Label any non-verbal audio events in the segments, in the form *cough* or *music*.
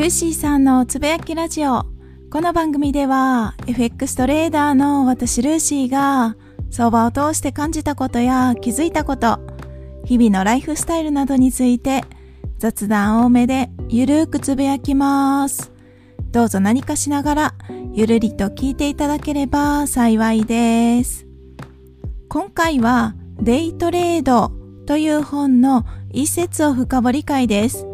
ルーシーさんのつぶやきラジオ。この番組では FX トレーダーの私ルーシーが相場を通して感じたことや気づいたこと、日々のライフスタイルなどについて雑談多めでゆるーくつぶやきます。どうぞ何かしながらゆるりと聞いていただければ幸いです。今回はデイトレードという本の一節を深掘り会です。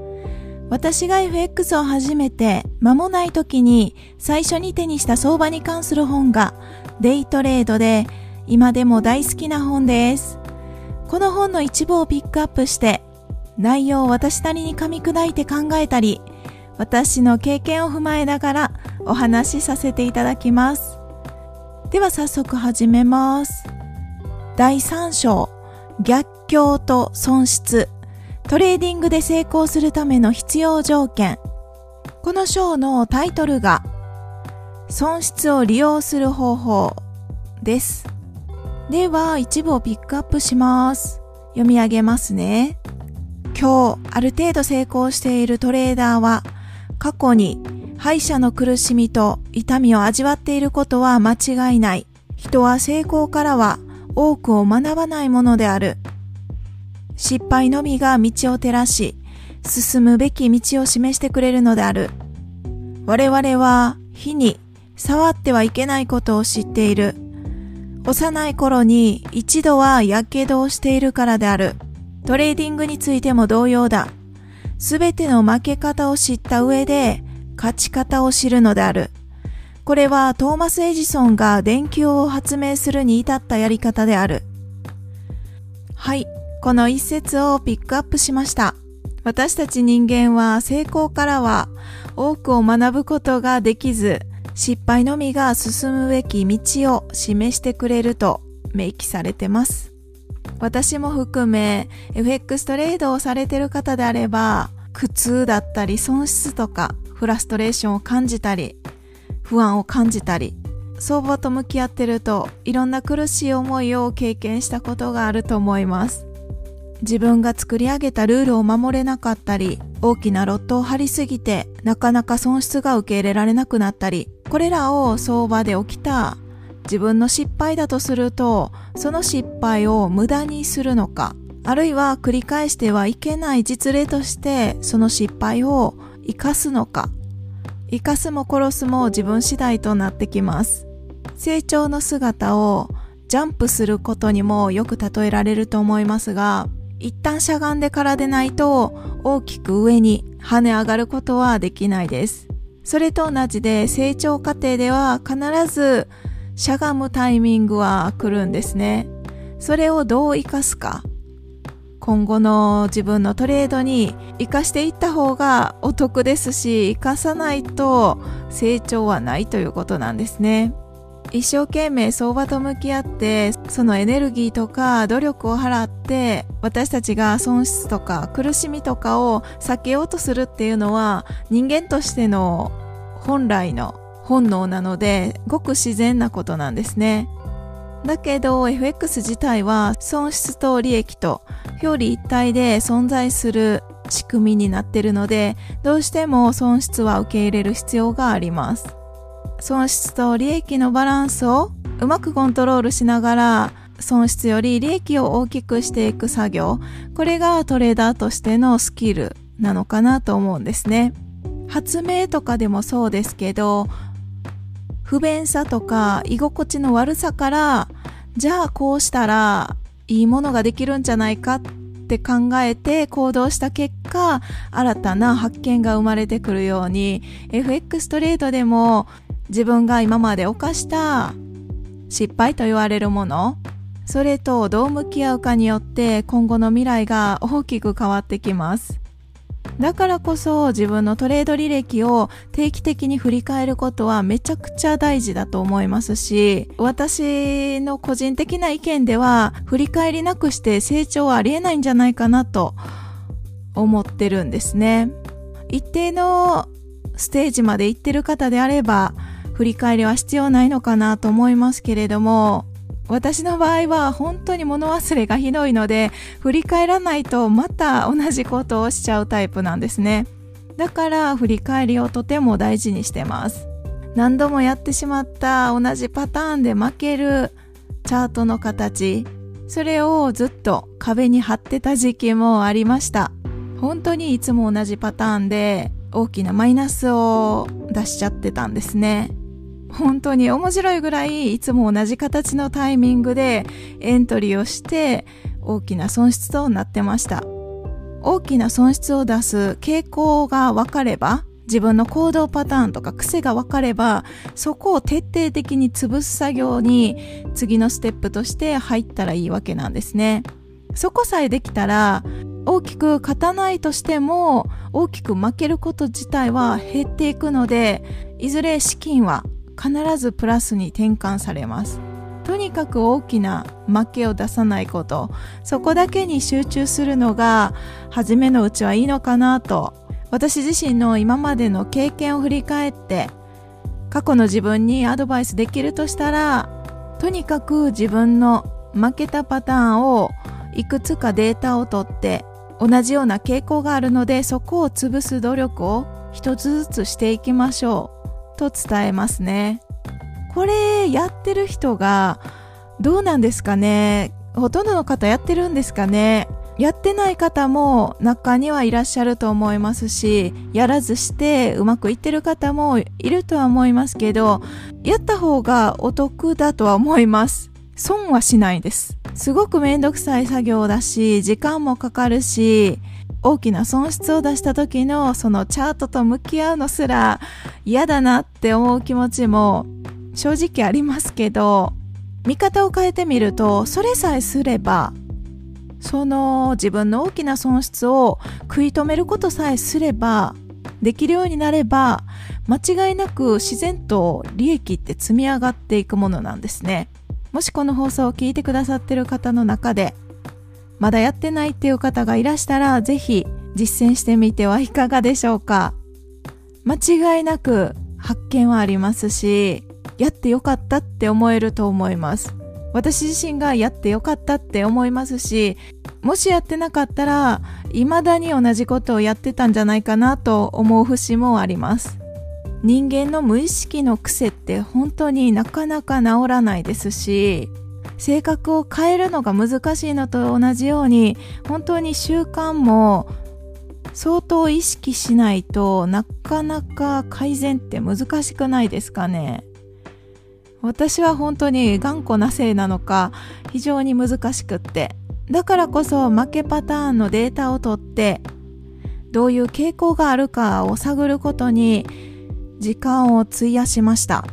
私が FX を始めて間もない時に最初に手にした相場に関する本がデイトレードで今でも大好きな本です。この本の一部をピックアップして内容を私なりに噛み砕いて考えたり私の経験を踏まえながらお話しさせていただきます。では早速始めます。第3章逆境と損失トレーディングで成功するための必要条件。この章のタイトルが、損失を利用する方法です。では、一部をピックアップします。読み上げますね。今日、ある程度成功しているトレーダーは、過去に敗者の苦しみと痛みを味わっていることは間違いない。人は成功からは多くを学ばないものである。失敗のみが道を照らし、進むべき道を示してくれるのである。我々は火に触ってはいけないことを知っている。幼い頃に一度は火傷をしているからである。トレーディングについても同様だ。すべての負け方を知った上で勝ち方を知るのである。これはトーマス・エジソンが電球を発明するに至ったやり方である。はい。この一節をピックアップしました。私たち人間は成功からは多くを学ぶことができず、失敗のみが進むべき道を示してくれると明記されてます。私も含め FX トレードをされてる方であれば、苦痛だったり損失とかフラストレーションを感じたり、不安を感じたり、相場と向き合ってるといろんな苦しい思いを経験したことがあると思います。自分が作り上げたルールを守れなかったり、大きなロットを張りすぎて、なかなか損失が受け入れられなくなったり、これらを相場で起きた自分の失敗だとすると、その失敗を無駄にするのか、あるいは繰り返してはいけない実例として、その失敗を生かすのか、生かすも殺すも自分次第となってきます。成長の姿をジャンプすることにもよく例えられると思いますが、一旦しゃがんでからでないと大きく上に跳ね上がることはできないです。それと同じで成長過程では必ずしゃがむタイミングは来るんですね。それをどう活かすか。今後の自分のトレードに活かしていった方がお得ですし、活かさないと成長はないということなんですね。一生懸命相場と向き合ってそのエネルギーとか努力を払って私たちが損失とか苦しみとかを避けようとするっていうのは人間としての本来の本能なのでごく自然なことなんですね。だけど FX 自体は損失と利益と表裏一体で存在する仕組みになってるのでどうしても損失は受け入れる必要があります。損失と利益のバランスをうまくコントロールしながら損失より利益を大きくしていく作業。これがトレーダーとしてのスキルなのかなと思うんですね。発明とかでもそうですけど不便さとか居心地の悪さからじゃあこうしたらいいものができるんじゃないかって考えて行動した結果新たな発見が生まれてくるように FX トレードでも自分が今まで犯した失敗と言われるもの、それとどう向き合うかによって今後の未来が大きく変わってきます。だからこそ自分のトレード履歴を定期的に振り返ることはめちゃくちゃ大事だと思いますし、私の個人的な意見では振り返りなくして成長はありえないんじゃないかなと思ってるんですね。一定のステージまで行ってる方であれば振り返りは必要ないのかなと思いますけれども、私の場合は本当に物忘れがひどいので、振り返らないとまた同じことをしちゃうタイプなんですね。だから振り返りをとても大事にしてます。何度もやってしまった同じパターンで負けるチャートの形、それをずっと壁に貼ってた時期もありました。本当にいつも同じパターンで大きなマイナスを出しちゃってたんですね。本当に面白いぐらいいつも同じ形のタイミングでエントリーをして大きな損失となってました。大きな損失を出す傾向が分かれば自分の行動パターンとか癖が分かればそこを徹底的に潰す作業に次のステップとして入ったらいいわけなんですね。そこさえできたら大きく勝たないとしても大きく負けること自体は減っていくのでいずれ資金は必ずプラスに転換されます。とにかく大きな負けを出さないこと。そこだけに集中するのが初めのうちはいいのかなと。私自身の今までの経験を振り返って過去の自分にアドバイスできるとしたらとにかく自分の負けたパターンをいくつかデータを取って同じような傾向があるのでそこを潰す努力を一つずつしていきましょう。と伝えますね。これやってる人がどうなんですかね？ほとんどの方やってるんですかね？やってない方も中にはいらっしゃると思いますし、やらずしてうまくいってる方もいるとは思いますけど、やった方がお得だとは思います。損はしないです。すごくめんどくさい作業だし、時間もかかるし、大きな損失を出した時のそのチャートと向き合うのすら嫌だなって思う気持ちも正直ありますけど、見方を変えてみると、それさえすれば、その自分の大きな損失を食い止めることさえすれば、できるようになれば、間違いなく自然と利益って積み上がっていくものなんですね。もしこの放送を聞いてくださってる方の中で、まだやってないっていう方がいらしたら、ぜひ実践してみてはいかがでしょうか。間違いなく発見はありますし、やってよかったって思えると思います。私自身がやってよかったって思いますし、もしやってなかったら、未だに同じことをやってたんじゃないかなと思う節もあります。人間の無意識の癖って本当になかなか治らないですし性格を変えるのが難しいのと同じように本当に習慣も相当意識しないとなかなか改善って難しくないですかね？私は本当に頑固なせいなのか非常に難しくってだからこそ負けパターンのデータを取ってどういう傾向があるかを探ることに時間を費やしました。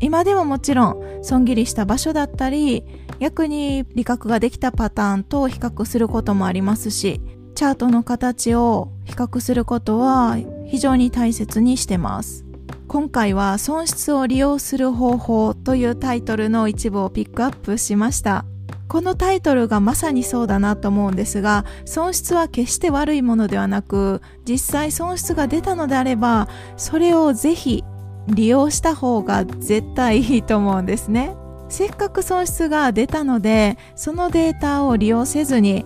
今でももちろん損切りした場所だったり逆に理覚ができたパターンと比較することもありますしチャートの形を比較することは非常に大切にしてます。今回は損失を利用する方法というタイトルの一部をピックアップしました。このタイトルがまさにそうだなと思うんですが損失は決して悪いものではなく実際損失が出たのであればそれをぜひ利用した方が絶対いいと思うんですね。せっかく損失が出たのでそのデータを利用せずに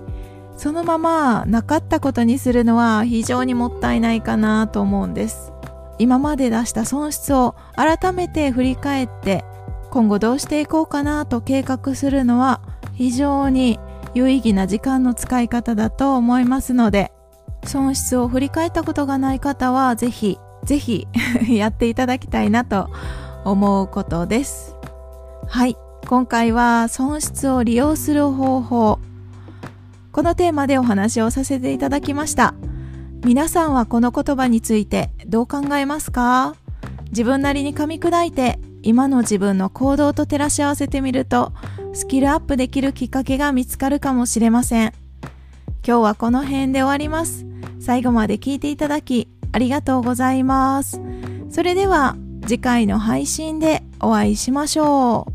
そのままなかったことにするのは非常にもったいないかなと思うんです今まで出した損失を改めて振り返って今後どうしていこうかなと計画するのは非常に有意義な時間の使い方だと思いますので、損失を振り返ったことがない方は、ぜひ、ぜひ *laughs* やっていただきたいなと思うことです。はい。今回は損失を利用する方法。このテーマでお話をさせていただきました。皆さんはこの言葉についてどう考えますか？自分なりに噛み砕いて今の自分の行動と照らし合わせてみるとスキルアップできるきっかけが見つかるかもしれません。今日はこの辺で終わります。最後まで聞いていただきありがとうございます。それでは次回の配信でお会いしましょう。